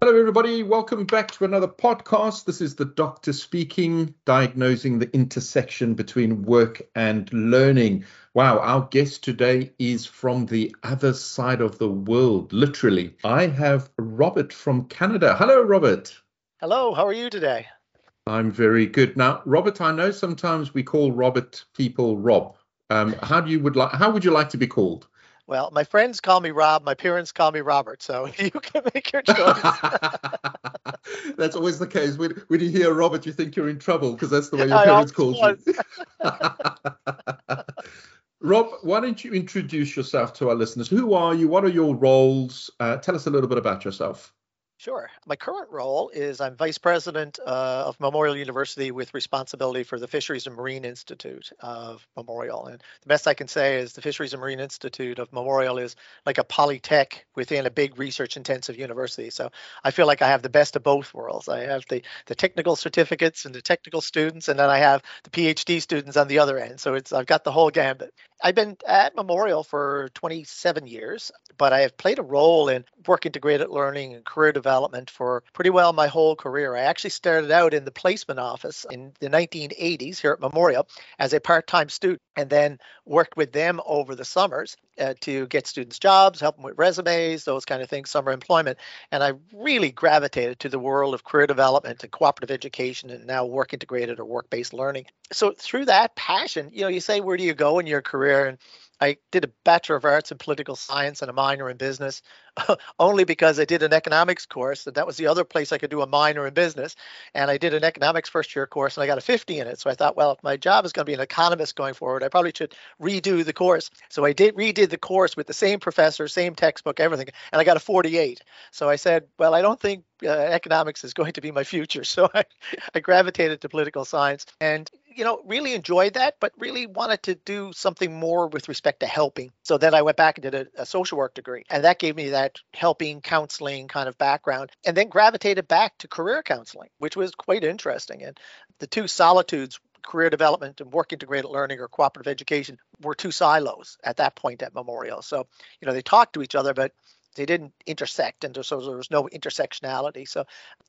Hello, everybody. Welcome back to another podcast. This is the doctor speaking, diagnosing the intersection between work and learning. Wow, our guest today is from the other side of the world, literally. I have Robert from Canada. Hello, Robert. Hello, how are you today? I'm very good. Now, Robert, I know sometimes we call Robert people Rob. Um, how do you would like? How would you like to be called? Well, my friends call me Rob. My parents call me Robert. So you can make your choice. that's always the case. When, when you hear Robert, you think you're in trouble because that's the way your parents call you. Rob, why don't you introduce yourself to our listeners? Who are you? What are your roles? Uh, tell us a little bit about yourself. Sure. My current role is I'm vice president uh, of Memorial University with responsibility for the Fisheries and Marine Institute of Memorial. And the best I can say is the Fisheries and Marine Institute of Memorial is like a polytech within a big research intensive university. So I feel like I have the best of both worlds. I have the, the technical certificates and the technical students, and then I have the PhD students on the other end. So it's I've got the whole gambit. I've been at Memorial for 27 years, but I have played a role in work integrated learning and career development for pretty well my whole career. I actually started out in the placement office in the 1980s here at Memorial as a part time student and then worked with them over the summers uh, to get students jobs, help them with resumes, those kind of things, summer employment. And I really gravitated to the world of career development and cooperative education and now work integrated or work based learning. So through that passion, you know, you say, where do you go in your career? And I did a Bachelor of Arts in Political Science and a minor in business, only because I did an economics course, and that was the other place I could do a minor in business. And I did an economics first year course, and I got a 50 in it. So I thought, well, if my job is going to be an economist going forward, I probably should redo the course. So I did redid the course with the same professor, same textbook, everything, and I got a 48. So I said, well, I don't think uh, economics is going to be my future. So I, I gravitated to political science, and you know, really enjoyed that, but really wanted to do something more with respect to helping. So then I went back and did a, a, social work degree, and that gave me that helping, counseling kind of background, and then gravitated back to career counseling, which was quite interesting. And the two solitudes career development and work integrated learning or cooperative education were two silos at that point at Memorial. So, you know, they talked to each other, but they didn't intersect and so there was no intersectionality so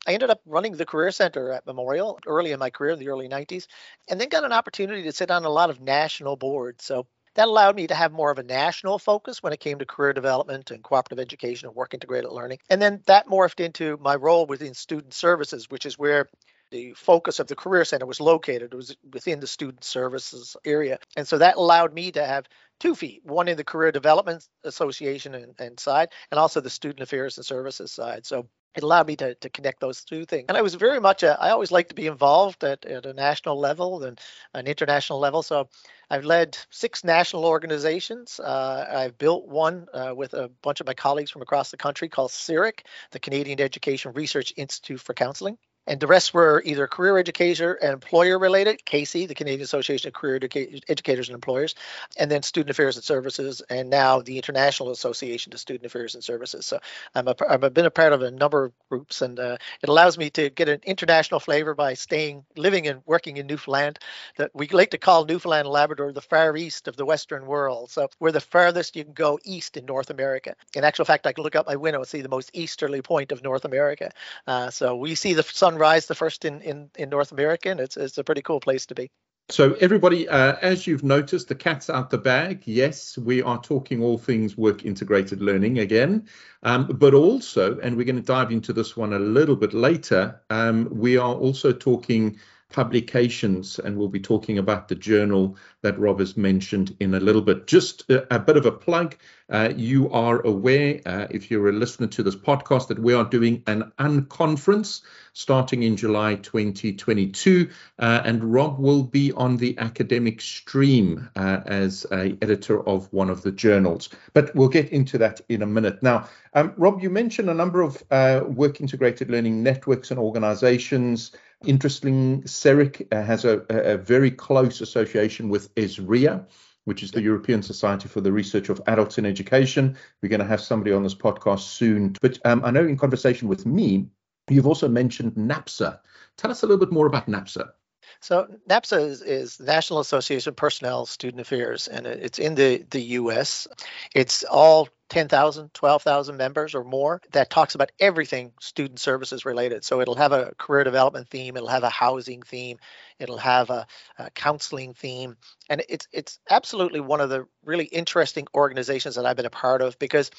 i ended up running the career center at memorial early in my career in the early 90s and then got an opportunity to sit on a lot of national boards so that allowed me to have more of a national focus when it came to career development and cooperative education and work integrated learning. And then that morphed into my role within student services, which is where the focus of the career center was located. It was within the student services area. And so that allowed me to have two feet, one in the Career Development Association and, and side, and also the Student Affairs and Services side. So it allowed me to, to connect those two things. And I was very much, a, I always like to be involved at, at a national level and an international level. So I've led six national organizations. Uh, I've built one uh, with a bunch of my colleagues from across the country called CERIC, the Canadian Education Research Institute for Counseling and the rest were either career educator and employer related, CACEE, the Canadian Association of Career Educa- Educators and Employers, and then Student Affairs and Services, and now the International Association of Student Affairs and Services. So I'm a, I've been a part of a number of groups, and uh, it allows me to get an international flavor by staying, living, and working in Newfoundland. That we like to call Newfoundland and Labrador the far east of the Western world. So we're the farthest you can go east in North America. In actual fact, I can look out my window and see the most easterly point of North America. Uh, so we see the sun sunrise, the first in, in, in North America, and it's, it's a pretty cool place to be. So, everybody, uh, as you've noticed, the cat's out the bag. Yes, we are talking all things work integrated learning again, um, but also, and we're going to dive into this one a little bit later, um, we are also talking publications, and we'll be talking about the journal that Rob has mentioned in a little bit. Just a, a bit of a plug. Uh, you are aware, uh, if you're a listener to this podcast, that we are doing an unconference starting in July 2022, uh, and Rob will be on the academic stream uh, as a editor of one of the journals. But we'll get into that in a minute. Now, um, Rob, you mentioned a number of uh, work integrated learning networks and organizations. Interesting, CERIC uh, has a, a, very close association with ESREA, which is the European Society for the Research of Adults in Education. We're going to have somebody on this podcast soon. But um, I know in conversation with me, you've also mentioned NAPSA. Tell us a little bit more about NAPSA. So NASPA is, is National Association of Personnel Student Affairs, and it's in the, the U.S. It's all 10,000, 12,000 members or more that talks about everything student services related. So it'll have a career development theme, it'll have a housing theme, it'll have a, a, counseling theme, and it's it's absolutely one of the really interesting organizations that I've been a part of because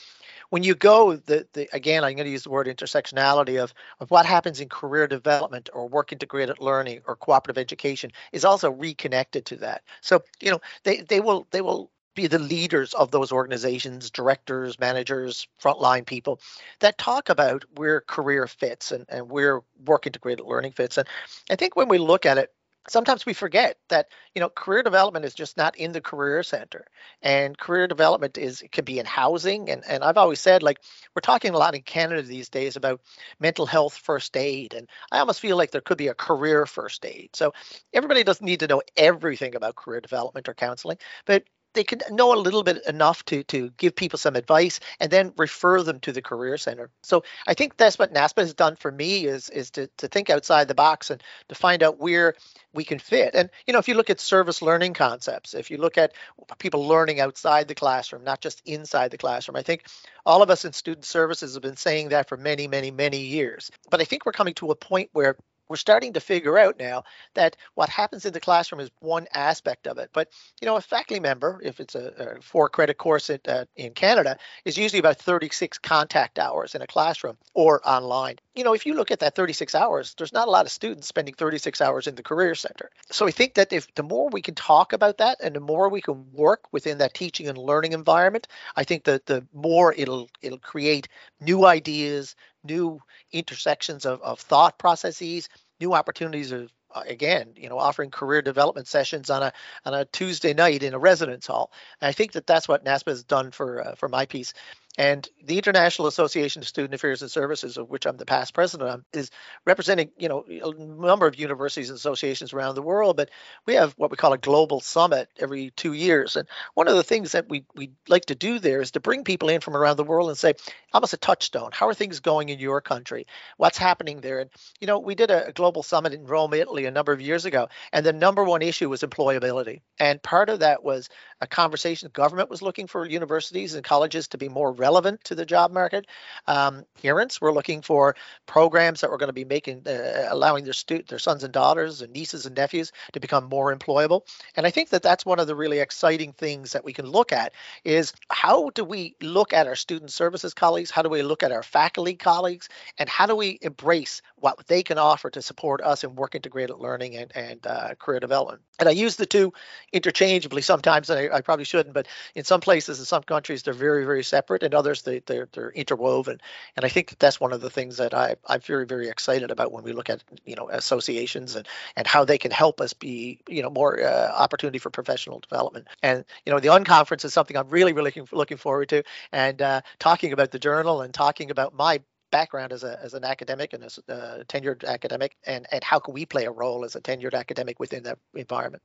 when you go the, the again i'm going to use the word intersectionality of of what happens in career development or work integrated learning or cooperative education is also reconnected to that so you know they they will they will be the leaders of those organizations, directors, managers, frontline people that talk about where career fits and, and where work integrated learning fits. And I think when we look at it, sometimes we forget that you know career development is just not in the career center and career development is it be in housing and, and i've always said like we're talking a lot in canada these days about mental health first aid and i almost feel like there could be a career first aid. So everybody doesn't need to know everything about career development or counseling but they can know a little bit enough to to give people some advice and then refer them to the career center. So i think that's what naspa has done for me is is to, to think outside the box and to find out where we can fit. And you know if you look at service learning concepts if you look at people learning outside the classroom not just inside the classroom i think all of us in student services have been saying that for many many many years. But i think we're coming to a point where we're starting to figure out now that what happens in the classroom is one aspect of it. But you know, a faculty member, if it's a, a four credit course at, uh, in Canada, is usually about 36 contact hours in a classroom or online. You know, if you look at that 36 hours, there's not a lot of students spending 36 hours in the career center. So I think that if the more we can talk about that and the more we can work within that teaching and learning environment, I think that the more it'll it'll create new ideas, new intersections of, of thought processes, new opportunities of uh, again, you know, offering career development sessions on a on a Tuesday night in a residence hall. And I think that that's what NASPA has done for uh, for my piece. And the International Association of Student Affairs and Services, of which I'm the past president of, is representing, you know, a number of universities and associations around the world. But we have what we call a global summit every two years. And one of the things that we we like to do there is to bring people in from around the world and say, almost a touchstone. How are things going in your country? What's happening there? And you know, we did a, a global summit in Rome, Italy, a number of years ago, and the number one issue was employability. And part of that was a conversation. Government was looking for universities and colleges to be more relevant to the job market. Um, parents were looking for programs that were going to be making, uh, allowing their student, their sons and daughters and nieces and nephews to become more employable. And I think that that's one of the really exciting things that we can look at is how do we look at our student services colleagues? How do we look at our faculty colleagues? And how do we embrace what they can offer to support us in work integrated learning and, and uh, career development? And I use the two interchangeably sometimes, and I, I probably shouldn't, but in some places, in some countries, they're very, very separate. In others, they, they're, they're interwoven. And I think that that's one of the things that I, I'm very, very excited about when we look at, you know, associations and, and how they can help us be, you know, more uh, opportunity for professional development. And, you know, the unconference is something I'm really, really looking, looking forward to. And uh, talking about the journal and talking about my background as, a, as an academic and as a tenured academic and, and how can we play a role as a tenured academic within that environment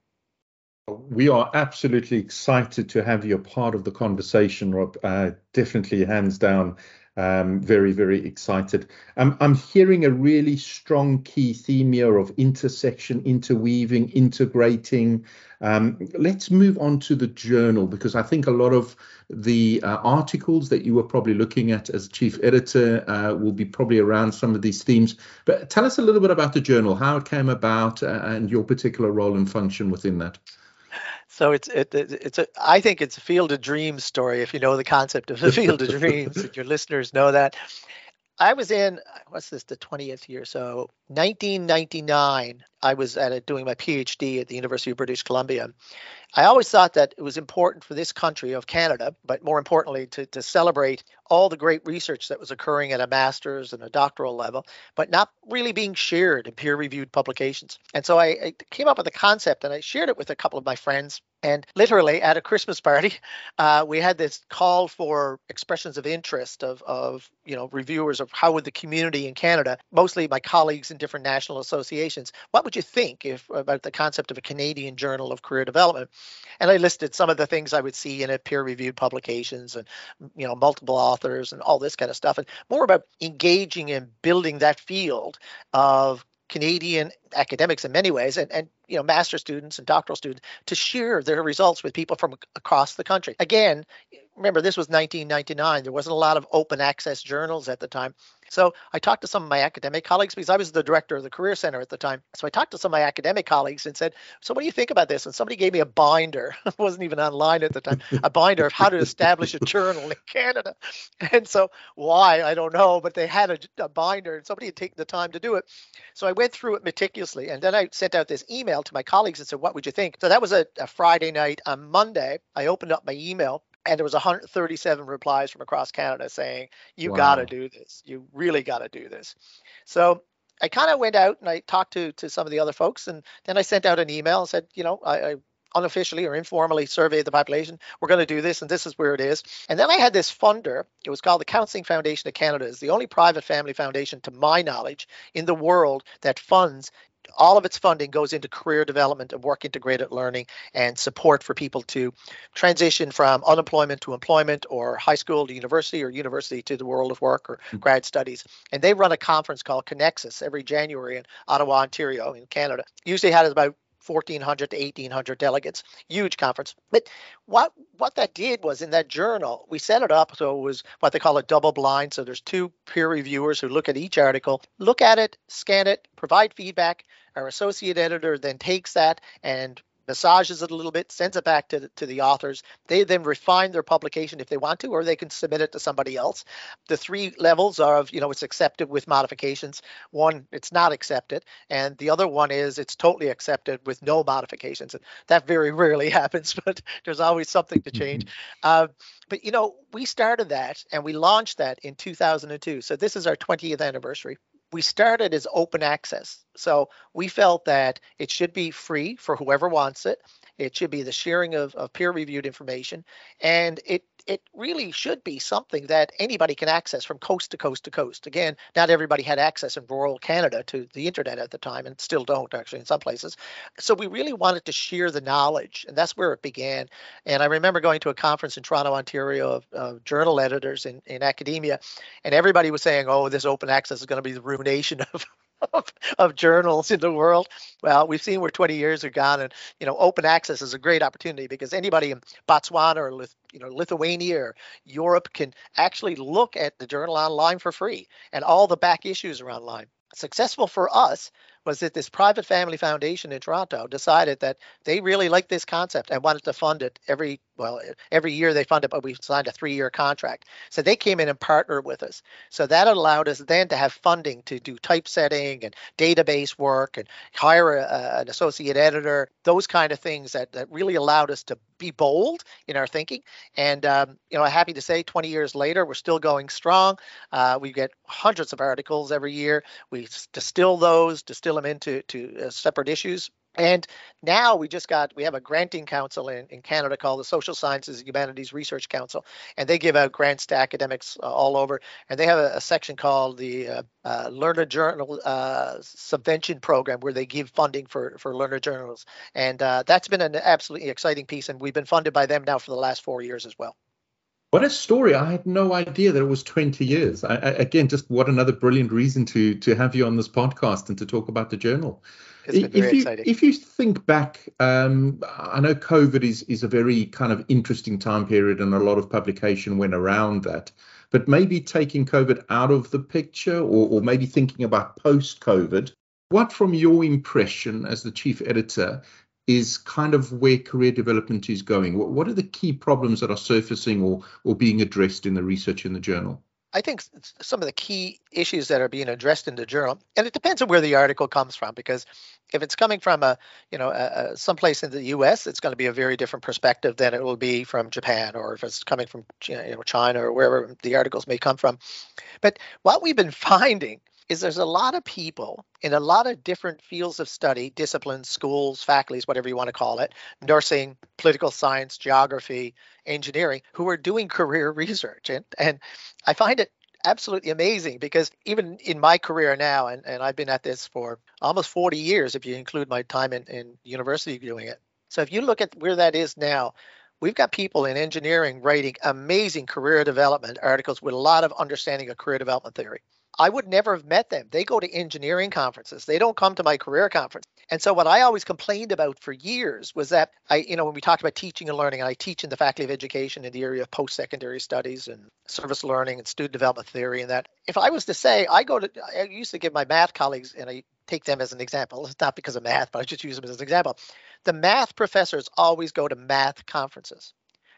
we are absolutely excited to have you a part of the conversation, Rob. Uh, definitely, hands down, um, very, very excited. Um, I'm hearing a really strong key theme here of intersection, interweaving, integrating. Um, let's move on to the journal because I think a lot of the uh, articles that you were probably looking at as chief editor uh, will be probably around some of these themes. But tell us a little bit about the journal, how it came about, uh, and your particular role and function within that. So it's it, it's a I think it's a field of dreams story if you know the concept of the field of dreams and your listeners know that. I was in what's this the 20th year so 1999 I was at a, doing my PhD at the University of British Columbia. I always thought that it was important for this country of Canada, but more importantly, to, to celebrate all the great research that was occurring at a master's and a doctoral level, but not really being shared in peer reviewed publications. And so I, I came up with a concept and I shared it with a couple of my friends and literally at a Christmas party, uh, we had this call for expressions of interest of, of you know reviewers of how would the community in Canada, mostly my colleagues in different national associations, what would you think if about the concept of a Canadian Journal of Career Development? And I listed some of the things I would see in a peer-reviewed publications and you know multiple authors and all this kind of stuff, and more about engaging and building that field of Canadian academics in many ways, and, and you know, master students and doctoral students to share their results with people from across the country. Again, remember this was 1999. There wasn't a lot of open access journals at the time. So I talked to some of my academic colleagues because I was the director of the Career Center at the time. So I talked to some of my academic colleagues and said, "So what do you think about this?" And somebody gave me a binder. it wasn't even online at the time. a binder of how to establish a journal in Canada. And so why I don't know, but they had a, a binder and somebody had taken the time to do it. So I went through it meticulously, and then I sent out this email to my colleagues and said, "What would you think?" So that was a, a Friday night. On Monday, I opened up my email and there was 137 replies from across Canada saying, "You wow. got to do this. You really got to do this." So I kind of went out and I talked to to some of the other folks, and then I sent out an email and said, you know, I, I unofficially or informally surveyed the population. We're going to do this, and this is where it is. And then I had this funder. It was called the Counseling Foundation of Canada. It's the only private family foundation, to my knowledge, in the world that funds all of its funding goes into career development and work integrated learning and support for people to transition from unemployment to employment or high school to university or university to the world of work or mm-hmm. grad studies. And they run a conference called Cannexus every January in Ottawa, Ontario, in Canada. Usually had about 1400 to 1800 delegates. Huge conference. But what what that did was in that journal we set it up so it was what they call a double blind. So there's two peer reviewers who look at each article look at it scan it provide feedback. Our associate editor then takes that and massages it a little bit, sends it back to the, to the authors. They then refine their publication if they want to, or they can submit it to somebody else. The three levels are of, you know, it's accepted with modifications. One, it's not accepted, and the other one is it's totally accepted with no modifications. And that very rarely happens, but there's always something to change. Mm-hmm. Uh, but you know, we started that and we launched that in 2002. So this is our 20th anniversary we started as open access. So we felt that it should be free for whoever wants it. It should be the sharing of, of peer reviewed information. And it it really should be something that anybody can access from coast to coast to coast. Again, not everybody had access in rural Canada to the internet at the time, and still don't actually in some places. So we really wanted to share the knowledge, and that's where it began. And I remember going to a conference in Toronto, Ontario, of, of journal editors in, in academia, and everybody was saying, "Oh, this open access is going to be the ruination of of, of journals in the world. Well, we've seen where 20 years are gone, and you know, open access is a great opportunity because anybody in Botswana or you know Lithuania or Europe can actually look at the journal online for free, and all the back issues are online. Successful for us was that this private family foundation in Toronto decided that they really liked this concept and wanted to fund it every well every year they fund it, but we signed a three-year contract. So they came in and partnered with us. So that allowed us then to have funding to do typesetting and database work and hire a, an associate editor, those kind of things that, that really allowed us to be bold in our thinking. And um, you know, happy to say, 20 years later, we're still going strong. Uh, we get hundreds of articles every year. We distill those, distill them into to uh, separate issues and now we just got we have a granting council in, in Canada called the Social Sciences and Humanities Research Council, and they give out grants to academics uh, all over. And they have a, a section called the uh, uh, Learner Journal uh, Subvention Program, where they give funding for for learner journals, and uh, that's been an absolutely exciting piece. And we've been funded by them now for the last four years as well. What a story! I had no idea that it was 20 years. I, I, again, just what another brilliant reason to to have you on this podcast and to talk about the journal. If you, exciting. If you think back, um, I know COVID is, is a very kind of interesting time period and a lot of publication went around that. But maybe taking COVID out of the picture or, or maybe thinking about post COVID, what from your impression as the chief editor is kind of where career development is going? What, what are the key problems that are surfacing or, or being addressed in the research in the journal? I think some of the key issues that are being addressed in the journal, and it depends on where the article comes from, because if it's coming from a, you know, a, a someplace in the U.S., it's going to be a very different perspective than it will be from Japan, or if it's coming from you know China or wherever the articles may come from. But what we've been finding is there's a lot of people in a lot of different fields of study, disciplines, schools, faculties, whatever you want to call it, nursing, political science, geography, engineering, who are doing career research. And, and I find it absolutely amazing because even in my career now, and, and I've been at this for almost 40 years, if you include my time in, in university doing it. So if you look at where that is now, we've got people in engineering writing amazing career development articles with a lot of understanding of career development theory I would never have met them. They go to engineering conferences. They don't come to my career conference. And so what I always complained about for years was that I, you know, when we talked about teaching and learning, and I teach in the Faculty of Education in the area of post-secondary studies and service learning and student development theory, and that if I was to say, I go to, I used to give my math colleagues, and I take them as an example. It's not because of math, but I just use them as an example. The math professors always go to math conferences.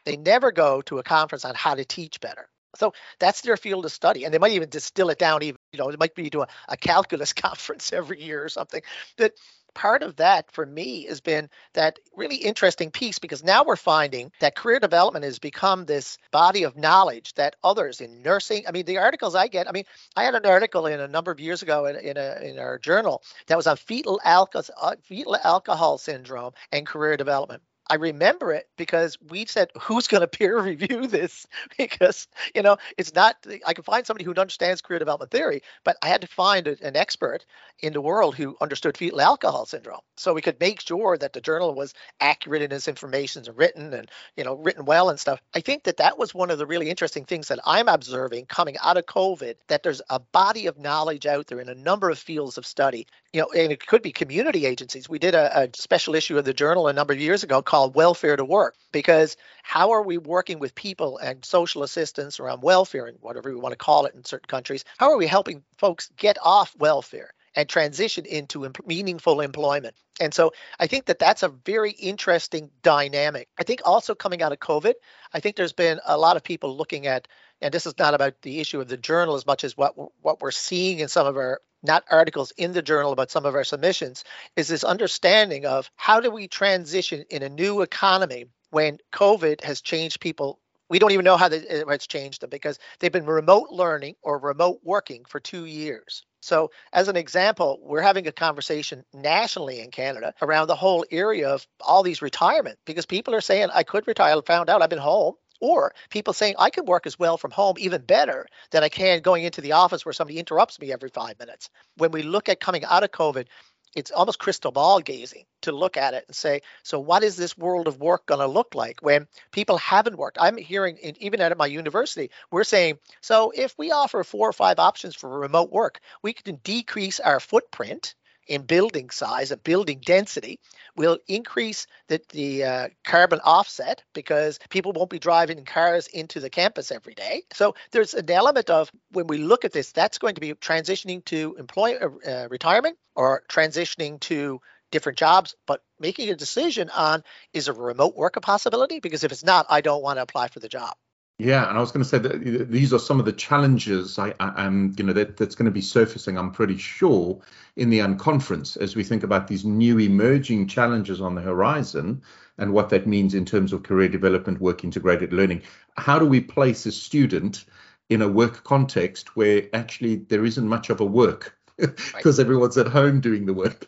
They never go to a conference on how to teach better. So that's their field of study. And they might even distill it down, even, you know, it might be to a, a calculus conference every year or something. But part of that for me has been that really interesting piece because now we're finding that career development has become this body of knowledge that others in nursing i mean the articles i get i mean i had an article in a number of years ago in, in, a, in our journal that was on fetal alcohol, uh, fetal alcohol syndrome and career development I remember it because we said, who's going to peer review this? because, you know, it's not, I can find somebody who understands career development theory, but I had to find an expert in the world who understood fetal alcohol syndrome. So we could make sure that the journal was accurate in its information and written and, you know, written well and stuff. I think that that was one of the really interesting things that I'm observing coming out of COVID, that there's a body of knowledge out there in a number of fields of study, you know, and it could be community agencies. We did a, a special issue of the journal a number of years ago called Welfare to Work because how are we working with people and social assistance around welfare and whatever we want to call it in certain countries? How are we helping folks get off welfare? and transition into meaningful employment. And so I think that that's a very interesting dynamic. I think also coming out of COVID, I think there's been a lot of people looking at, and this is not about the issue of the journal as much as what what we're seeing in some of our not articles in the journal, about some of our submissions, is this understanding of how do we transition in a new economy when COVID has changed people. We don't even know how it's changed them because they've been remote learning or remote working for two years. So, as an example, we're having a conversation nationally in Canada around the whole area of all these retirement because people are saying, I could retire, I found out I've been home or people saying I can work as well from home, even better than I can going into the office where somebody interrupts me every five minutes. When we look at coming out of COVID, it's almost crystal ball gazing to look at it and say, so what is this world of work going to look like when people haven't worked? I'm hearing, even at my university, we're saying, so if we offer four or five options for remote work, we can decrease our footprint in building size and building density will increase the, the uh, carbon offset because people won't be driving cars into the campus every day. So there's an element of when we look at this, that's going to be transitioning to employ uh, uh retirement or transitioning to different jobs, but making a decision on is a remote work a possibility? Because if it's not, I don't want to apply for the job. Yeah, and I was going to say that these are some of the challenges I, am, you know, that, that's going to be surfacing. I'm pretty sure in the unconference as we think about these new emerging challenges on the horizon and what that means in terms of career development, work integrated learning. How do we place a student in a work context where actually there isn't much of a work? Because right. everyone's at home doing the work.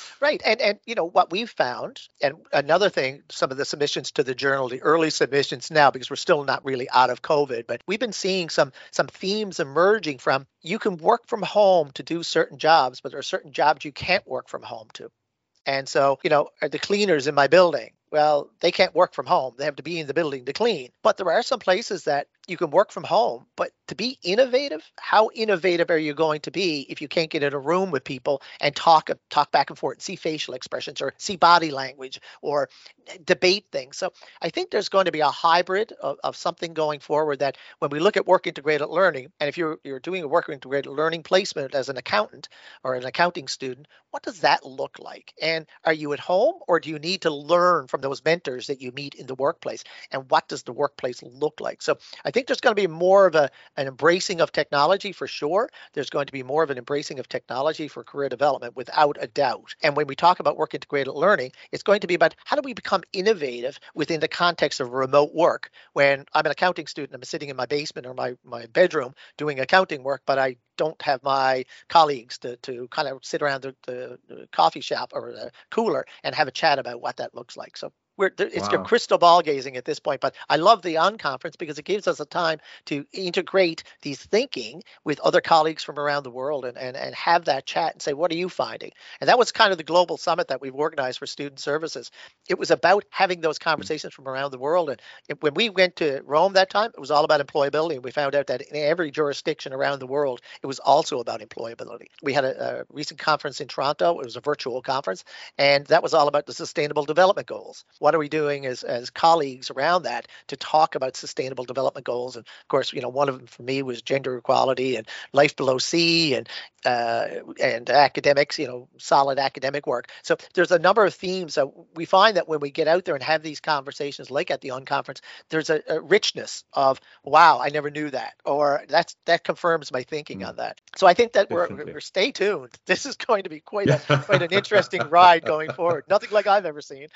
right, and and you know what we've found, and another thing, some of the submissions to the journal, the early submissions now, because we're still not really out of COVID, but we've been seeing some some themes emerging from you can work from home to do certain jobs, but there are certain jobs you can't work from home to. And so, you know, the cleaners in my building, well, they can't work from home. They have to be in the building to clean. But there are some places that you can work from home, but to be innovative, how innovative are you going to be if you can't get in a room with people and talk talk back and forth, and see facial expressions or see body language or debate things? So I think there's going to be a hybrid of, of something going forward that when we look at work integrated learning, and if you're you're doing a work integrated learning placement as an accountant or an accounting student, what does that look like? And are you at home or do you need to learn from those mentors that you meet in the workplace? And what does the workplace look like? So I think there's going to be more of a an embracing of technology for sure. There's going to be more of an embracing of technology for career development without a doubt. And when we talk about work integrated learning, it's going to be about how do we become innovative within the context of remote work. When I'm an accounting student, I'm sitting in my basement or my, my bedroom doing accounting work, but I don't have my colleagues to, to kind of sit around the, the, the coffee shop or the cooler and have a chat about what that looks like. So we're it's wow. crystal ball gazing at this point but i love the unconference because it gives us a time to integrate these thinking with other colleagues from around the world and, and and have that chat and say what are you finding? And that was kind of the global summit that we've organized for student services. It was about having those hmm. conversations from around the world and it, when we went to rome that time it was all about employability and we found out that in every jurisdiction around the world it was also about employability. We had a, a recent conference in toronto. It was a virtual conference and that was all about the sustainable development goals. What are we doing as, as colleagues around that to talk about sustainable development goals? And of course, you know, one of them for me was gender equality and life below sea and uh, and academics, you know, solid academic work. So there's a number of themes that we find that when we get out there and have these conversations, like at the unconference, there's a, a richness of wow, I never knew that, or that's that confirms my thinking mm. on that. So I think that we're, we're stay tuned. This is going to be quite a quite an interesting ride going forward. Nothing like I've ever seen.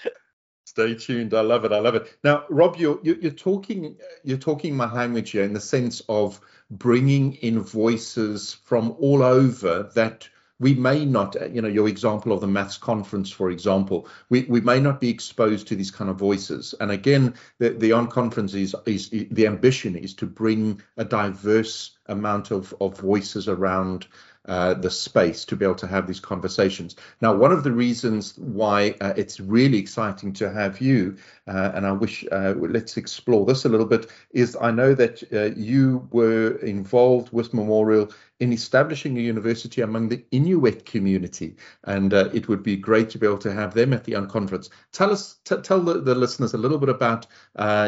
Stay tuned. I love it. I love it. Now, Rob, you're you're talking you're talking my language here in the sense of bringing in voices from all over that we may not, you know, your example of the maths conference, for example, we, we may not be exposed to these kind of voices. And again, the, the unconference is, is the ambition is to bring a diverse amount of, of voices around uh, the space to be able to have these conversations. Now, one of the reasons why uh, it's really exciting to have you, uh, and I wish uh, let's explore this a little bit, is I know that uh, you were involved with Memorial in establishing a university among the Inuit community, and uh, it would be great to be able to have them at the unconference. Tell us, t- tell the, the, listeners a little bit about,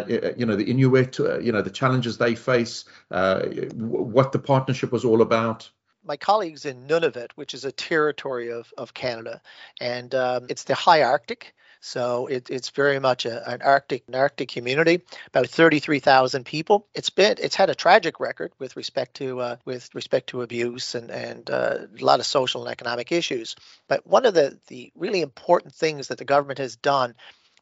you know, the Inuit, you know, the challenges they face, what the partnership was all about my colleagues in Nunavut, which is a territory of, of Canada, and um, it's the high Arctic. So it, it's very much a, an Arctic an Arctic community, about 33,000 people. It's been it's had a tragic record with respect to uh, with respect to abuse and and uh, a lot of social and economic issues. But one of the the really important things that the government has done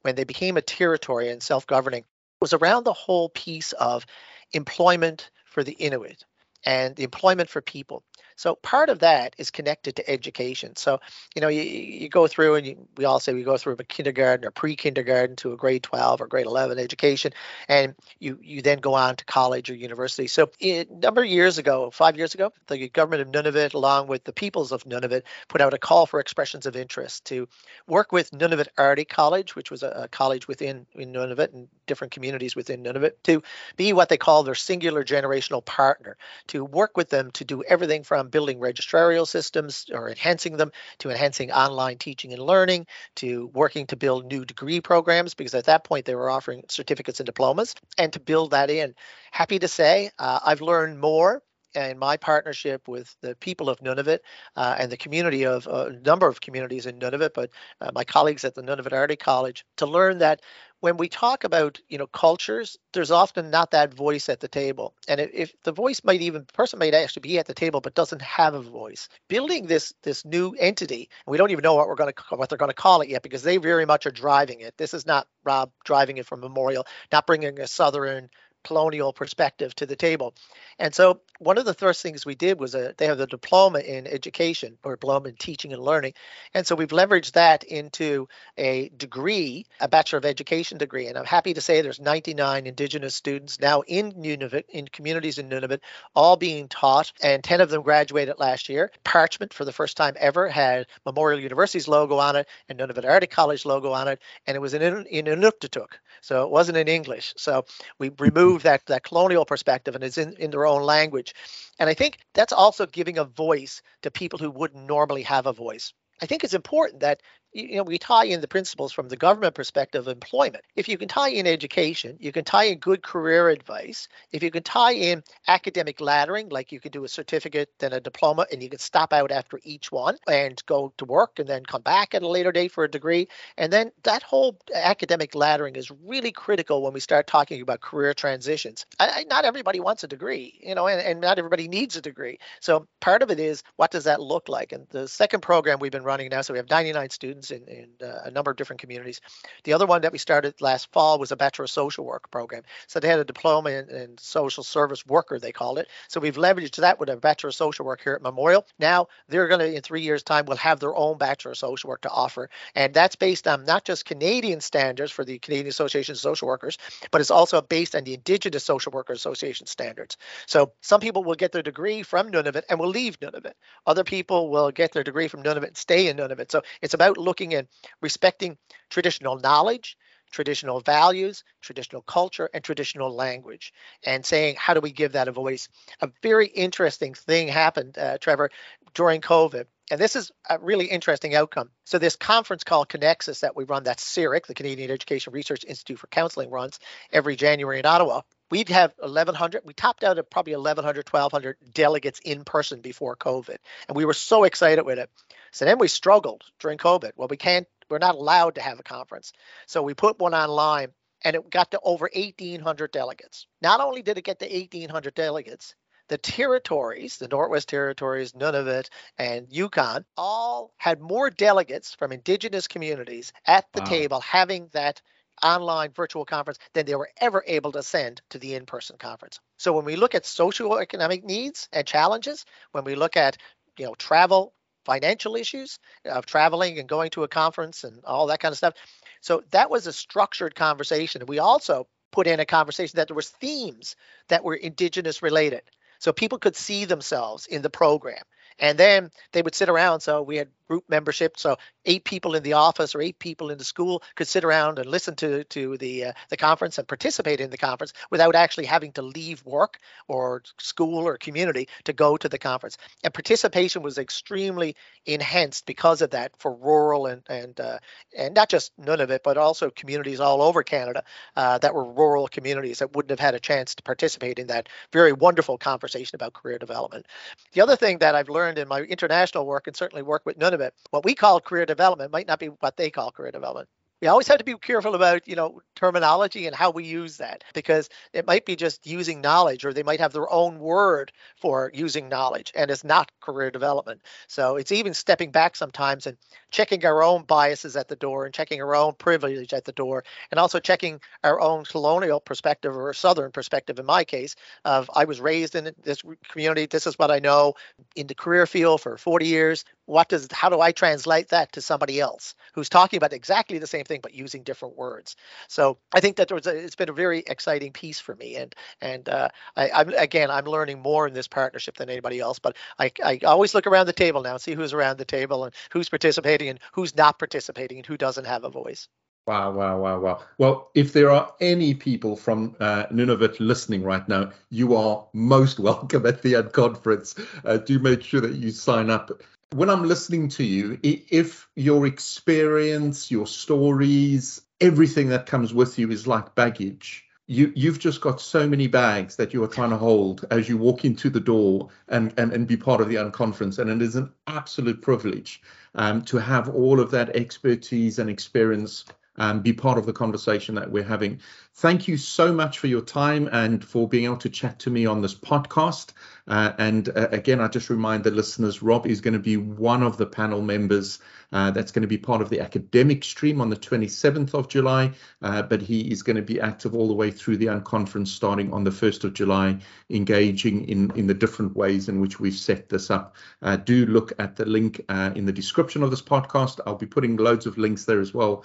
when they became a territory and self-governing was around the whole piece of employment for the Inuit and the employment for people. So part of that is connected to education. So, you know, you, you go through and you, we all say we go through a kindergarten or pre-kindergarten to a grade 12 or grade 11 education, and you you then go on to college or university. So a number of years ago, five years ago, the government of Nunavut, along with the peoples of Nunavut, put out a call for expressions of interest to work with Nunavut Arctic College, which was a, a college within in Nunavut and different communities within Nunavut, to be what they call their singular generational partner, to work with them to do everything from from building registrarial systems or enhancing them to enhancing online teaching and learning to working to build new degree programs because at that point they were offering certificates and diplomas and to build that in. Happy to say uh, I've learned more in my partnership with the people of Nunavut uh, and the community of uh, a number of communities in Nunavut, but uh, my colleagues at the Nunavut Arctic College, to learn that when we talk about you know cultures, there's often not that voice at the table, and if, the voice might even person might actually be at the table but doesn't have a voice. Building this this new entity, and we don't even know what we're going to what they're going to call it yet because they very much are driving it. This is not Rob driving it from Memorial, not bringing a southern colonial perspective to the table. And so one of the first things we did was a, they have a diploma in education or diploma in teaching and learning. And so we've leveraged that into a degree, a Bachelor of Education degree. And I'm happy to say there's 99 Indigenous students now in Nunavut, in communities in Nunavut, all being taught. And 10 of them graduated last year. Parchment, for the first time ever, had Memorial University's logo on it and Nunavut Arctic College logo on it. And it was in, in Inuktitut. So it wasn't in English. So we removed that, that colonial perspective and it's in, in their own language. And I think that's also giving a voice to people who wouldn't normally have a voice. I think it's important that you know we tie in the principles from the government perspective of employment. If you can tie in education, you can tie in good career advice. If you can tie in academic laddering, like you can do a certificate then a diploma, and you can stop out after each one and go to work and then come back at a later date for a degree. And then that whole academic laddering is really critical when we start talking about career transitions. I, I, not everybody wants a degree, you know, and, and not everybody needs a degree. So part of it is what does that look like? And the second program we've been running now, so we have 99 students programs in, in uh, a number of different communities. The other one that we started last fall was a Bachelor of Social Work program. So they had a diploma in, in social service worker, they called it. So we've leveraged that with a Bachelor of Social Work here at Memorial. Now they're going to, in three years' time, will have their own Bachelor of Social Work to offer. And that's based on not just Canadian standards for the Canadian Association of Social Workers, but it's also based on the Indigenous Social Worker Association standards. So some people will get their degree from Nunavut and will leave Nunavut. Other people will get their degree from Nunavut and stay in Nunavut. So it's about looking and respecting traditional knowledge, traditional values, traditional culture, and traditional language, and saying, how do we give that a voice? A very interesting thing happened, uh, Trevor, during COVID. And this is a really interesting outcome. So, this conference called Cannexus that we run, that's CERIC, the Canadian Education Research Institute for Counseling, runs every January in Ottawa. We'd have 1100 we topped out at probably 1100 1200 delegates in person before covid. And we were so excited with it. So then we struggled during covid. Well we can't we're not allowed to have a conference. So we put one online and it got to over 1800 delegates. Not only did it get to 1800 delegates the territories, the Northwest Territories, Nunavut, and Yukon, all had more delegates from indigenous communities at the wow. table having that online virtual conference than they were ever able to send to the in-person conference. So when we look at socioeconomic needs and challenges, when we look at you know travel, financial issues of traveling and going to a conference and all that kind of stuff. So that was a structured conversation. We also put in a conversation that there was themes that were indigenous related. So people could see themselves in the program. And then they would sit around. So we had group membership. So eight people in the office or eight people in the school could sit around and listen to to the uh, the conference and participate in the conference without actually having to leave work or school or community to go to the conference. And participation was extremely enhanced because of that for rural and and uh, and not just Nunavut, but also communities all over Canada uh, that were rural communities that wouldn't have had a chance to participate in that very wonderful conversation about career development. The other thing that I've learned in my international work and certainly work with Nunavut of it. What we call career might not be what they call career development. We always have to be careful about you know terminology and how we use that because it might be just using knowledge or they might have their own word for using knowledge and it's not career development. So it's even stepping back sometimes and checking our own biases at the door and checking our own privilege at the door and also checking our own colonial perspective or southern perspective in my case of i was raised in this community. This is what i know in the career field for 40 years what does how do i translate that to somebody else who's talking about exactly the same thing but using different words so i think that there was a, it's been a very exciting piece for me and and uh, I, i'm again i'm learning more in this partnership than anybody else but I, I always look around the table now and see who's around the table and who's participating and who's not participating and who doesn't have a voice Wow, wow, wow, wow. Well, if there are any people from uh, Nunavut listening right now, you are most welcome at the conference. Uh, do make sure that you sign up when I'm listening to you, if your experience, your stories, everything that comes with you is like baggage, you you've just got so many bags that you are trying to hold as you walk into the door and and, and be part of the unconference. And it is an absolute privilege um, to have all of that expertise and experience and be part of the conversation that we're having. Thank you so much for your time and for being able to chat to me on this podcast. Uh, and uh, again, I just remind the listeners Rob is going to be one of the panel members uh, that's going to be part of the academic stream on the 27th of July, uh, but he is going to be active all the way through the unconference starting on the 1st of July, engaging in, in the different ways in which we've set this up. Uh, do look at the link uh, in the description of this podcast. I'll be putting loads of links there as well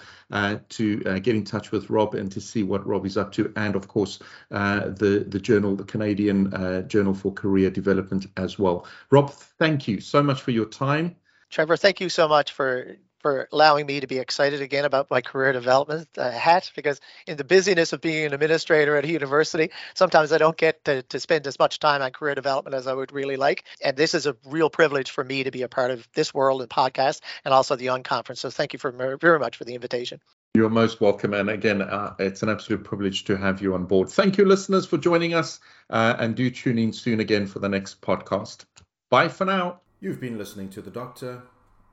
to get in touch with Rob and to see what Rob is up to, and of course, the, the journal, the Canadian Journal for Career Development as well. Rob, thank you so much for your time. Trevor, thank you so much for for allowing me to be excited again about my career development uh, hat because in the busyness of being an administrator at a university sometimes i don't get to, to spend as much time on career development as i would really like and this is a real privilege for me to be a part of this world and podcast and also the unconference so thank you for very much for the invitation you're most welcome. And again, uh, it's an absolute privilege to have you on board. Thank you, listeners, for joining us. Uh, and do tune in soon again for the next podcast. Bye for now. You've been listening to the doctor,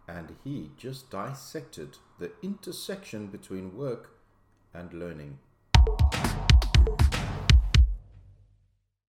and he just dissected the intersection between work and learning.